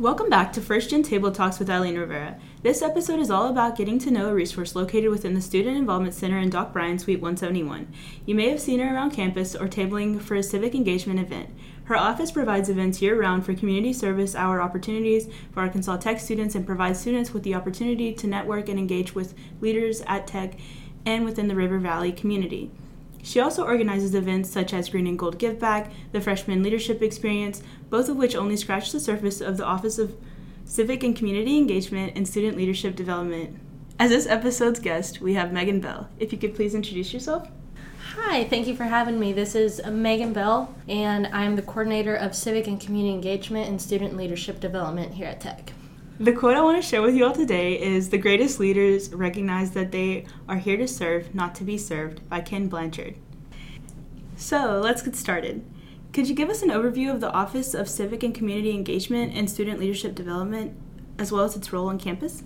Welcome back to First Gen Table Talks with Eileen Rivera. This episode is all about getting to know a resource located within the Student Involvement Center in Doc Bryan Suite 171. You may have seen her around campus or tabling for a civic engagement event. Her office provides events year round for community service hour opportunities for Arkansas Tech students and provides students with the opportunity to network and engage with leaders at Tech and within the River Valley community. She also organizes events such as Green and Gold Give Back, the Freshman Leadership Experience, both of which only scratch the surface of the Office of Civic and Community Engagement and Student Leadership Development. As this episode's guest, we have Megan Bell. If you could please introduce yourself. Hi, thank you for having me. This is Megan Bell, and I'm the coordinator of Civic and Community Engagement and Student Leadership Development here at Tech. The quote I want to share with you all today is The greatest leaders recognize that they are here to serve, not to be served, by Ken Blanchard. So let's get started. Could you give us an overview of the Office of Civic and Community Engagement and Student Leadership Development, as well as its role on campus?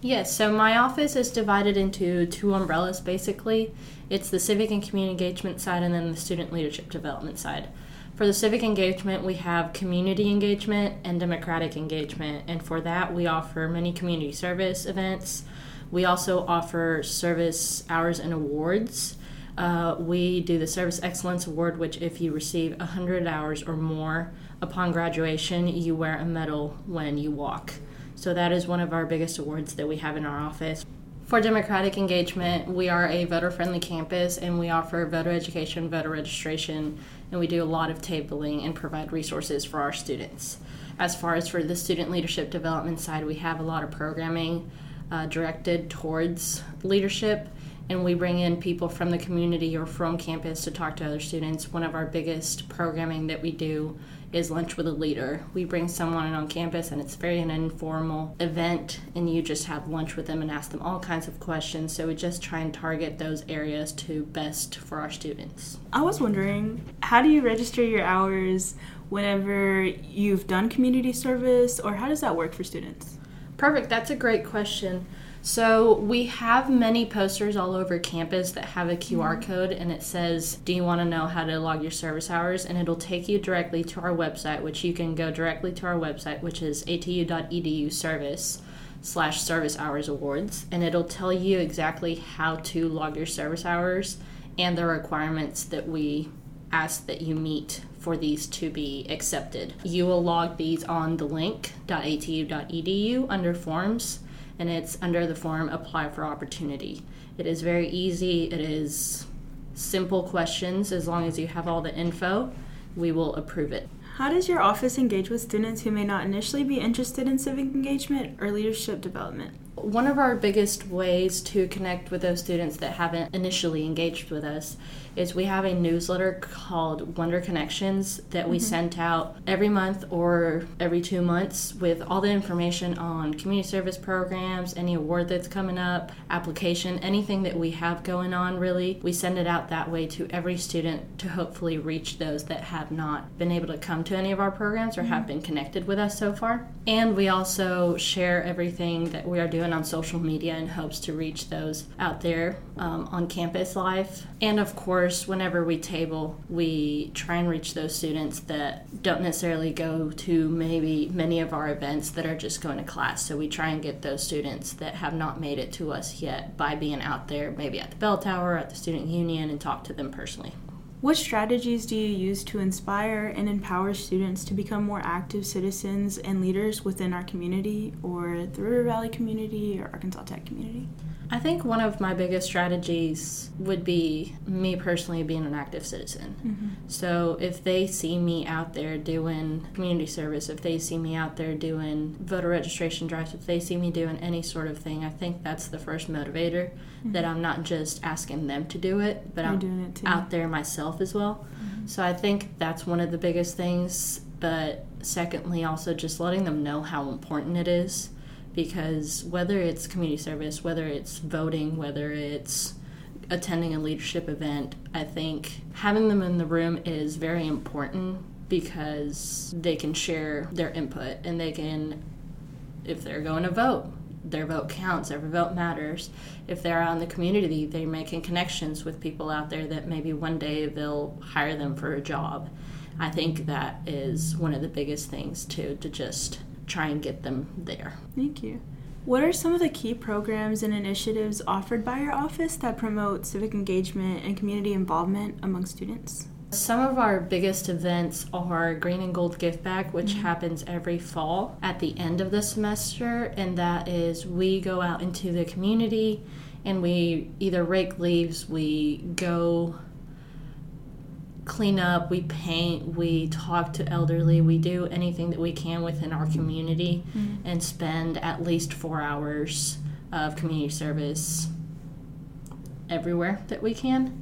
Yes, so my office is divided into two umbrellas basically. It's the civic and community engagement side and then the student leadership development side. For the civic engagement, we have community engagement and democratic engagement, and for that, we offer many community service events. We also offer service hours and awards. Uh, we do the Service Excellence Award, which, if you receive 100 hours or more upon graduation, you wear a medal when you walk. So, that is one of our biggest awards that we have in our office. For democratic engagement, we are a voter friendly campus and we offer voter education, voter registration, and we do a lot of tabling and provide resources for our students. As far as for the student leadership development side, we have a lot of programming uh, directed towards leadership and we bring in people from the community or from campus to talk to other students. One of our biggest programming that we do is lunch with a leader. We bring someone on campus and it's very an informal event and you just have lunch with them and ask them all kinds of questions. So we just try and target those areas to best for our students. I was wondering, how do you register your hours whenever you've done community service or how does that work for students? Perfect. That's a great question. So we have many posters all over campus that have a QR mm-hmm. code and it says, Do you want to know how to log your service hours? And it'll take you directly to our website, which you can go directly to our website, which is atu.edu service slash service hours awards. And it'll tell you exactly how to log your service hours and the requirements that we ask that you meet for these to be accepted. You will log these on the link.atu.edu under forms and it's under the form apply for opportunity. It is very easy, it is simple questions. As long as you have all the info, we will approve it. How does your office engage with students who may not initially be interested in civic engagement or leadership development? One of our biggest ways to connect with those students that haven't initially engaged with us is we have a newsletter called Wonder Connections that we mm-hmm. sent out every month or every two months with all the information on community service programs, any award that's coming up, application, anything that we have going on really. We send it out that way to every student to hopefully reach those that have not been able to come to any of our programs or mm-hmm. have been connected with us so far. And we also share everything that we are doing on social media in hopes to reach those out there um, on campus life. And of course, course, whenever we table, we try and reach those students that don't necessarily go to maybe many of our events that are just going to class. So we try and get those students that have not made it to us yet by being out there, maybe at the bell tower, at the student union, and talk to them personally. What strategies do you use to inspire and empower students to become more active citizens and leaders within our community or the River Valley community or Arkansas Tech community? I think one of my biggest strategies would be me personally being an active citizen. Mm-hmm. So if they see me out there doing community service, if they see me out there doing voter registration drives, if they see me doing any sort of thing, I think that's the first motivator mm-hmm. that I'm not just asking them to do it, but You're I'm out there myself as well. Mm-hmm. So I think that's one of the biggest things. But secondly, also just letting them know how important it is because whether it's community service, whether it's voting, whether it's attending a leadership event, I think having them in the room is very important because they can share their input and they can, if they're going to vote, their vote counts, every vote matters. If they're out in the community, they're making connections with people out there that maybe one day they'll hire them for a job. I think that is one of the biggest things too, to just try and get them there. Thank you. What are some of the key programs and initiatives offered by your office that promote civic engagement and community involvement among students? Some of our biggest events are Green and Gold Give Back, which mm-hmm. happens every fall at the end of the semester, and that is we go out into the community and we either rake leaves, we go clean up, we paint, we talk to elderly, we do anything that we can within our community mm-hmm. and spend at least four hours of community service everywhere that we can.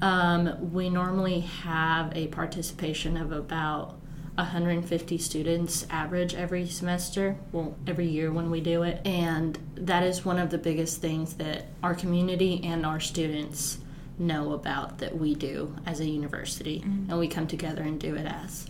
Um, we normally have a participation of about 150 students average every semester, well, every year when we do it. And that is one of the biggest things that our community and our students know about that we do as a university. Mm-hmm. And we come together and do it as.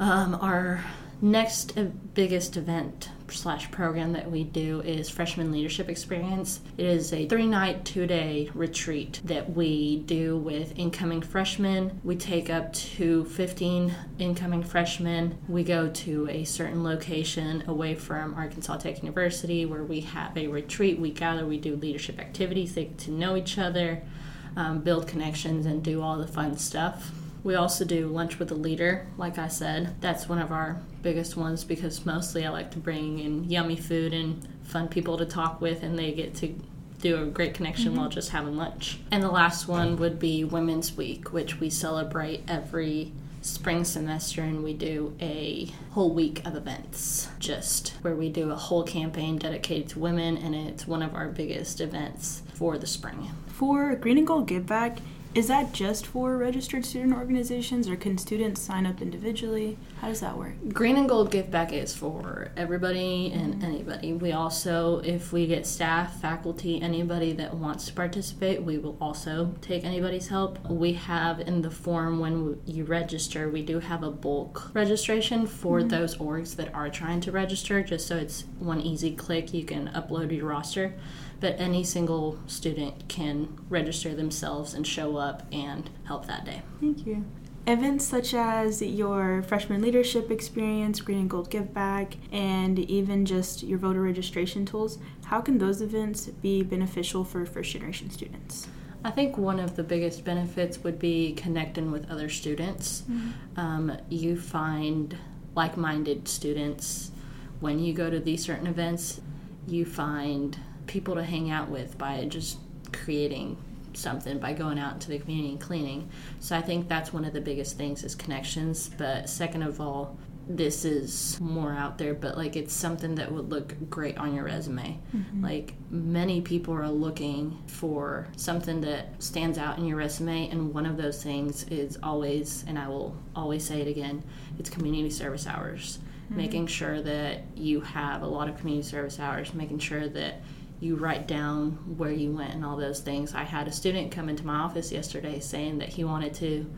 Um, our next biggest event slash program that we do is freshman leadership experience. It is a three night two day retreat that we do with incoming freshmen. We take up to 15 incoming freshmen. We go to a certain location away from arkansas tech university where we have a retreat. We gather we do leadership activities they get to know each other um, build connections and do all the fun stuff we also do lunch with a leader, like I said. That's one of our biggest ones because mostly I like to bring in yummy food and fun people to talk with, and they get to do a great connection mm-hmm. while just having lunch. And the last one would be Women's Week, which we celebrate every spring semester and we do a whole week of events just where we do a whole campaign dedicated to women and it's one of our biggest events for the spring. For Green and Gold Give Back, is that just for registered student organizations, or can students sign up individually? How does that work? Green and Gold Give Back is for everybody and mm-hmm. anybody. We also, if we get staff, faculty, anybody that wants to participate, we will also take anybody's help. We have in the form when you register, we do have a bulk registration for mm-hmm. those orgs that are trying to register, just so it's one easy click. You can upload your roster but any single student can register themselves and show up and help that day. Thank you. Events such as your freshman leadership experience, Green and Gold Give Back, and even just your voter registration tools, how can those events be beneficial for first generation students? I think one of the biggest benefits would be connecting with other students. Mm-hmm. Um, you find like minded students when you go to these certain events, you find people to hang out with by just creating something by going out into the community and cleaning. So I think that's one of the biggest things is connections. But second of all, this is more out there, but like it's something that would look great on your resume. Mm-hmm. Like many people are looking for something that stands out in your resume, and one of those things is always, and I will always say it again, it's community service hours. Mm-hmm. Making sure that you have a lot of community service hours, making sure that you write down where you went and all those things. I had a student come into my office yesterday saying that he wanted to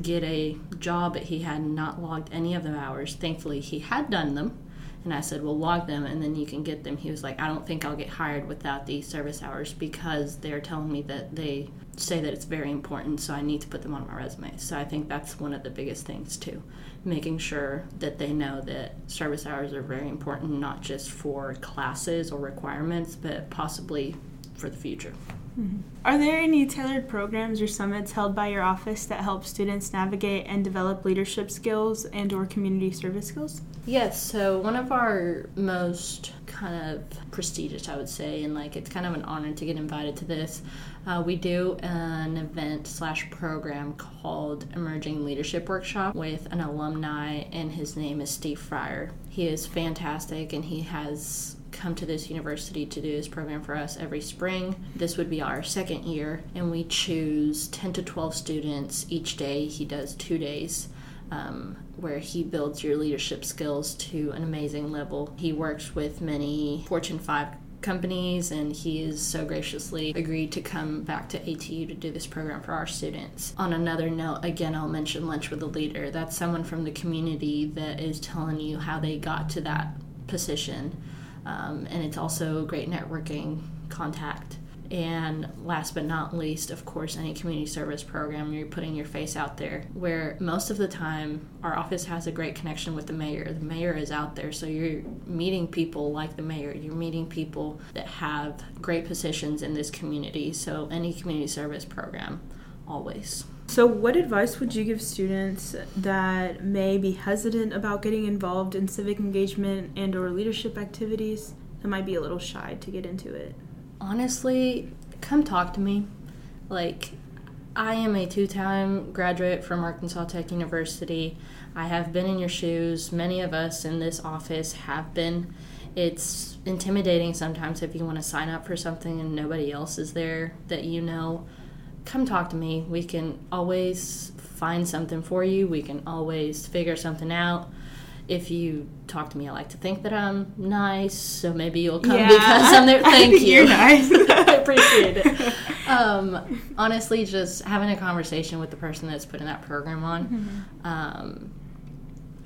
get a job, but he had not logged any of the hours. Thankfully, he had done them. And I said, Well, log them and then you can get them. He was like, I don't think I'll get hired without these service hours because they're telling me that they say that it's very important, so I need to put them on my resume. So I think that's one of the biggest things, too. Making sure that they know that service hours are very important, not just for classes or requirements, but possibly for the future. Mm-hmm. Are there any tailored programs or summits held by your office that help students navigate and develop leadership skills and or community service skills? Yes, so one of our most kind of prestigious, I would say, and like it's kind of an honor to get invited to this. Uh, we do an event slash program called Emerging Leadership Workshop with an alumni, and his name is Steve Fryer. He is fantastic, and he has come to this university to do this program for us every spring. This would be our second year, and we choose 10 to 12 students each day. He does two days. Um, where he builds your leadership skills to an amazing level. He works with many Fortune 5 companies and he has so graciously agreed to come back to ATU to do this program for our students. On another note, again, I'll mention Lunch with a Leader. That's someone from the community that is telling you how they got to that position um, and it's also great networking contact. And last but not least, of course, any community service program you're putting your face out there, where most of the time our office has a great connection with the mayor. The mayor is out there, so you're meeting people like the mayor. You're meeting people that have great positions in this community. So any community service program, always. So, what advice would you give students that may be hesitant about getting involved in civic engagement and or leadership activities that might be a little shy to get into it? Honestly, come talk to me. Like I am a two-time graduate from Arkansas Tech University. I have been in your shoes. Many of us in this office have been. It's intimidating sometimes if you want to sign up for something and nobody else is there that you know come talk to me. We can always find something for you. We can always figure something out. If you talk to me, I like to think that I'm nice, so maybe you'll come Yeah, because I'm there. I Thank you. you're nice. I appreciate it. Um, honestly, just having a conversation with the person that's putting that program on. Mm-hmm. Um,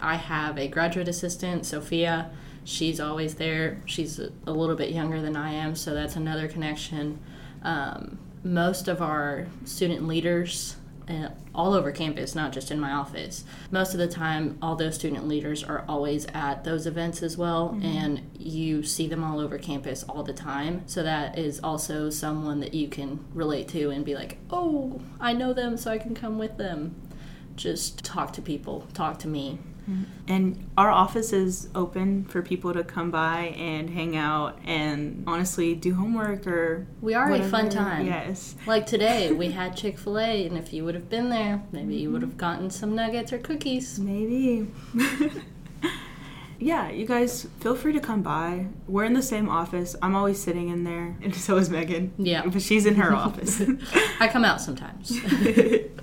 I have a graduate assistant, Sophia. She's always there. She's a, a little bit younger than I am, so that's another connection. Um, most of our student leaders, uh, all over campus, not just in my office, most of the time, all those student leaders are always at those events as well, and you see them all over campus all the time. So that is also someone that you can relate to and be like, oh, I know them, so I can come with them. Just talk to people, talk to me. Mm-hmm. And our office is open for people to come by and hang out and honestly do homework or We are a fun time. Yes. Like today, we had Chick fil A, and if you would have been there, maybe you would have gotten some nuggets or cookies. Maybe. yeah, you guys feel free to come by. We're in the same office. I'm always sitting in there, and so is Megan. Yeah. But she's in her office. I come out sometimes.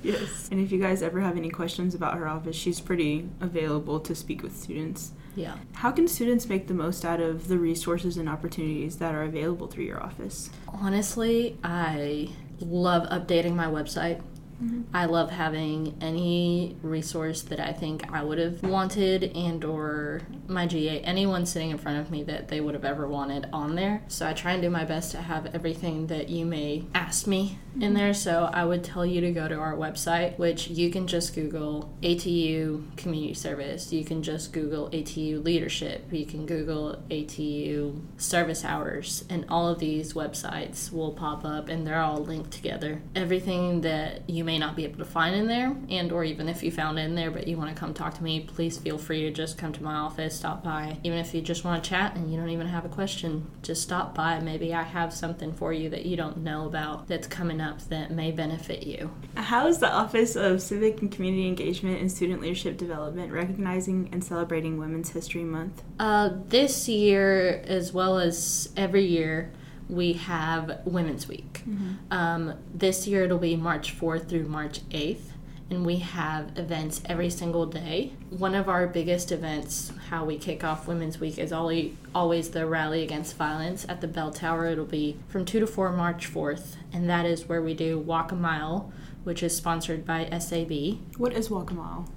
yes. And if you guys ever have any questions about her office, she's pretty available to speak with students. yeah. How can students make the most out of the resources and opportunities that are available through your office? Honestly, I love updating my website. Mm-hmm. I love having any resource that I think I would have wanted and or my GA anyone sitting in front of me that they would have ever wanted on there. So I try and do my best to have everything that you may ask me in mm-hmm. there. So I would tell you to go to our website, which you can just Google ATU community service. You can just Google ATU leadership. You can Google ATU service hours and all of these websites will pop up and they're all linked together. Everything that you may not be able to find in there and or even if you found it in there but you want to come talk to me, please feel free to just come to my office, stop by. Even if you just want to chat and you don't even have a question, just stop by. Maybe I have something for you that you don't know about that's coming up that may benefit you. How is the Office of Civic and Community Engagement and Student Leadership Development recognizing and celebrating Women's History Month? Uh, this year, as well as every year, we have Women's Week. Um, this year it'll be March 4th through March 8th, and we have events every single day. One of our biggest events, how we kick off Women's Week, is always, always the Rally Against Violence at the Bell Tower. It'll be from 2 to 4 March 4th, and that is where we do Walk a Mile, which is sponsored by SAB. What is Walk a Mile?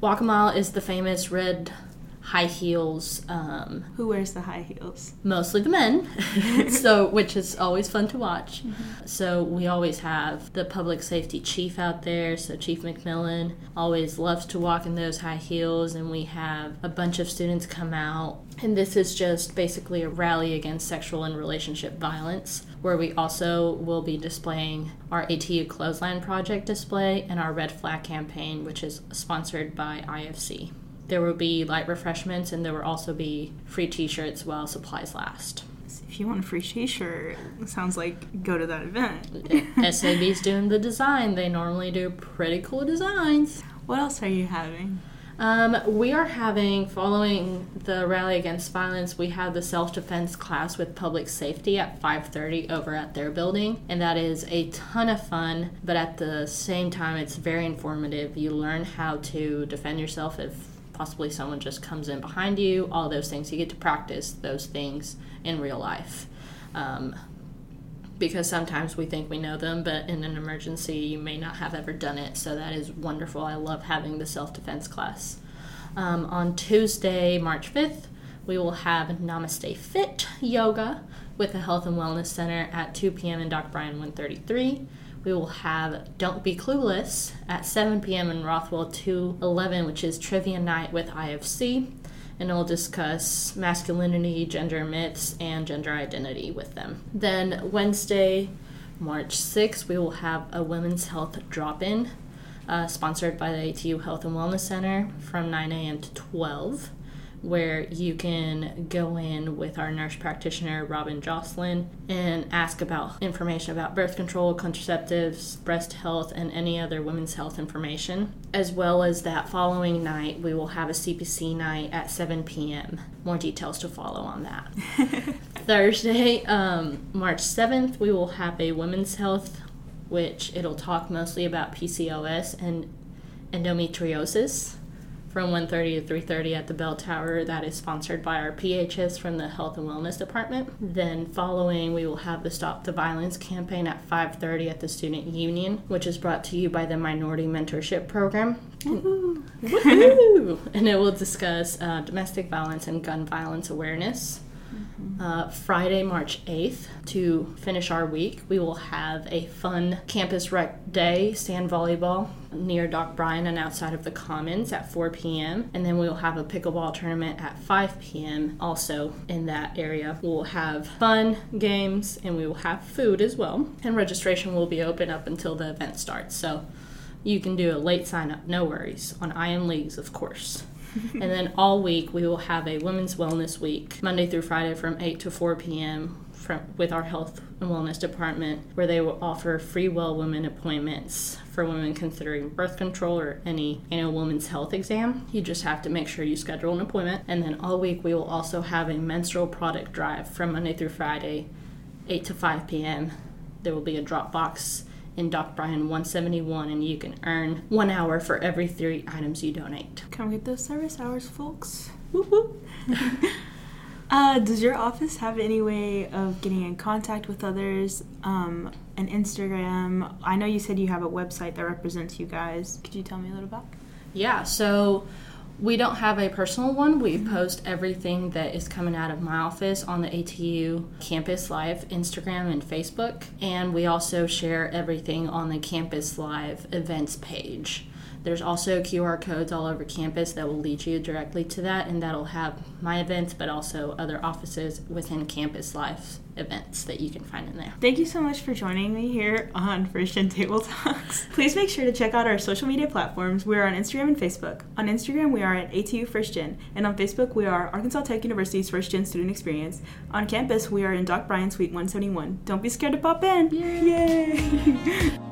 Walk a Mile is the famous red high heels um, Who wears the high heels? mostly the men. So which is always fun to watch. So we always have the public safety chief out there. So chief mcmillan always loves to walk in those high heels and we have a bunch of students come out. And this is just basically a rally against sexual and relationship violence where we also will be displaying our atu clothesline project display and our red flag campaign which is sponsored by ifc there will be light refreshments and there will also be free t-shirts while supplies last. If you want a free t-shirt, sounds like go to that event. SAB's doing the design. They normally do pretty cool designs. What else are you having? Um, we are having, following the rally against violence, we have the self-defense class with public safety at 5.30 over at their building. And that is a ton of fun, but at the same time, it's very informative. You learn how to defend yourself if possibly someone just comes in behind you, all those things. You get to practice those things in real life. Um, because sometimes we think we know them, but in an emergency, you may not have ever done it. So that is wonderful. I love having the self defense class. Um, on Tuesday, March 5th, We will have Namaste Fit Yoga with the Health and Wellness Center at 2 p.m. in Doc Bryan 133. We will have Don't Be Clueless at 7 p.m. in Rothwell 211, which is trivia night with IFC. And it'll discuss masculinity, gender myths, and gender identity with them. Then Wednesday, March 6th, we will have a women's health drop in, uh, sponsored by the ATU Health and Wellness Center from 9 a.m. to 12 where you can go in with our nurse practitioner, Robin Jocelyn, and ask about information about birth control, contraceptives, breast health, and any other women's health information. As well as that following night, we will have a CPC night at 7 p.m. More details to follow on that. Thursday, um, March 7th, we will have a women's health, which it'll talk mostly about PCOS and endometriosis from 1.30 to 3.30 at the bell tower that is sponsored by our phs from the health and wellness department then following we will have the stop the violence campaign at 5.30 at the student union which is brought to you by the minority mentorship program Woo-hoo. Woo-hoo. and it will discuss uh, domestic violence and gun violence awareness uh, Friday, March 8th, to finish our week, we will have a fun campus rec day, sand volleyball near Doc Bryan and outside of the Commons at 4 p.m. And then we will have a pickleball tournament at 5 p.m. also in that area. We'll have fun games and we will have food as well. And registration will be open up until the event starts. So you can do a late sign up, no worries, on IMLeagues, of course and then all week we will have a women's wellness week, Monday through Friday from 8 to 4 p.m. From, with our health and wellness department, where they will offer free well women appointments for women considering birth control or any annual women's health exam. You just have to make sure you schedule an appointment. And then all week we will also have a menstrual product drive from Monday through Friday, 8 to 5 p.m. There will be a drop box in Doc Bryan 171, and you can earn one hour for every three items you donate. Come get those service hours, folks. Whoop uh, does your office have any way of getting in contact with others? Um, an Instagram? I know you said you have a website that represents you guys. Could you tell me a little about? Yeah, so we don't have a personal one. We post everything that is coming out of my office on the ATU Campus Life Instagram and Facebook. And we also share everything on the Campus Life events page. There's also QR codes all over campus that will lead you directly to that, and that'll have my events, but also other offices within Campus life events that you can find in there. Thank you so much for joining me here on First Gen Table Talks. Please make sure to check out our social media platforms. We are on Instagram and Facebook. On Instagram, we are at ATU First Gen, and on Facebook, we are Arkansas Tech University's First Gen Student Experience. On campus, we are in Doc Bryan Suite 171. Don't be scared to pop in. Yay! Yay.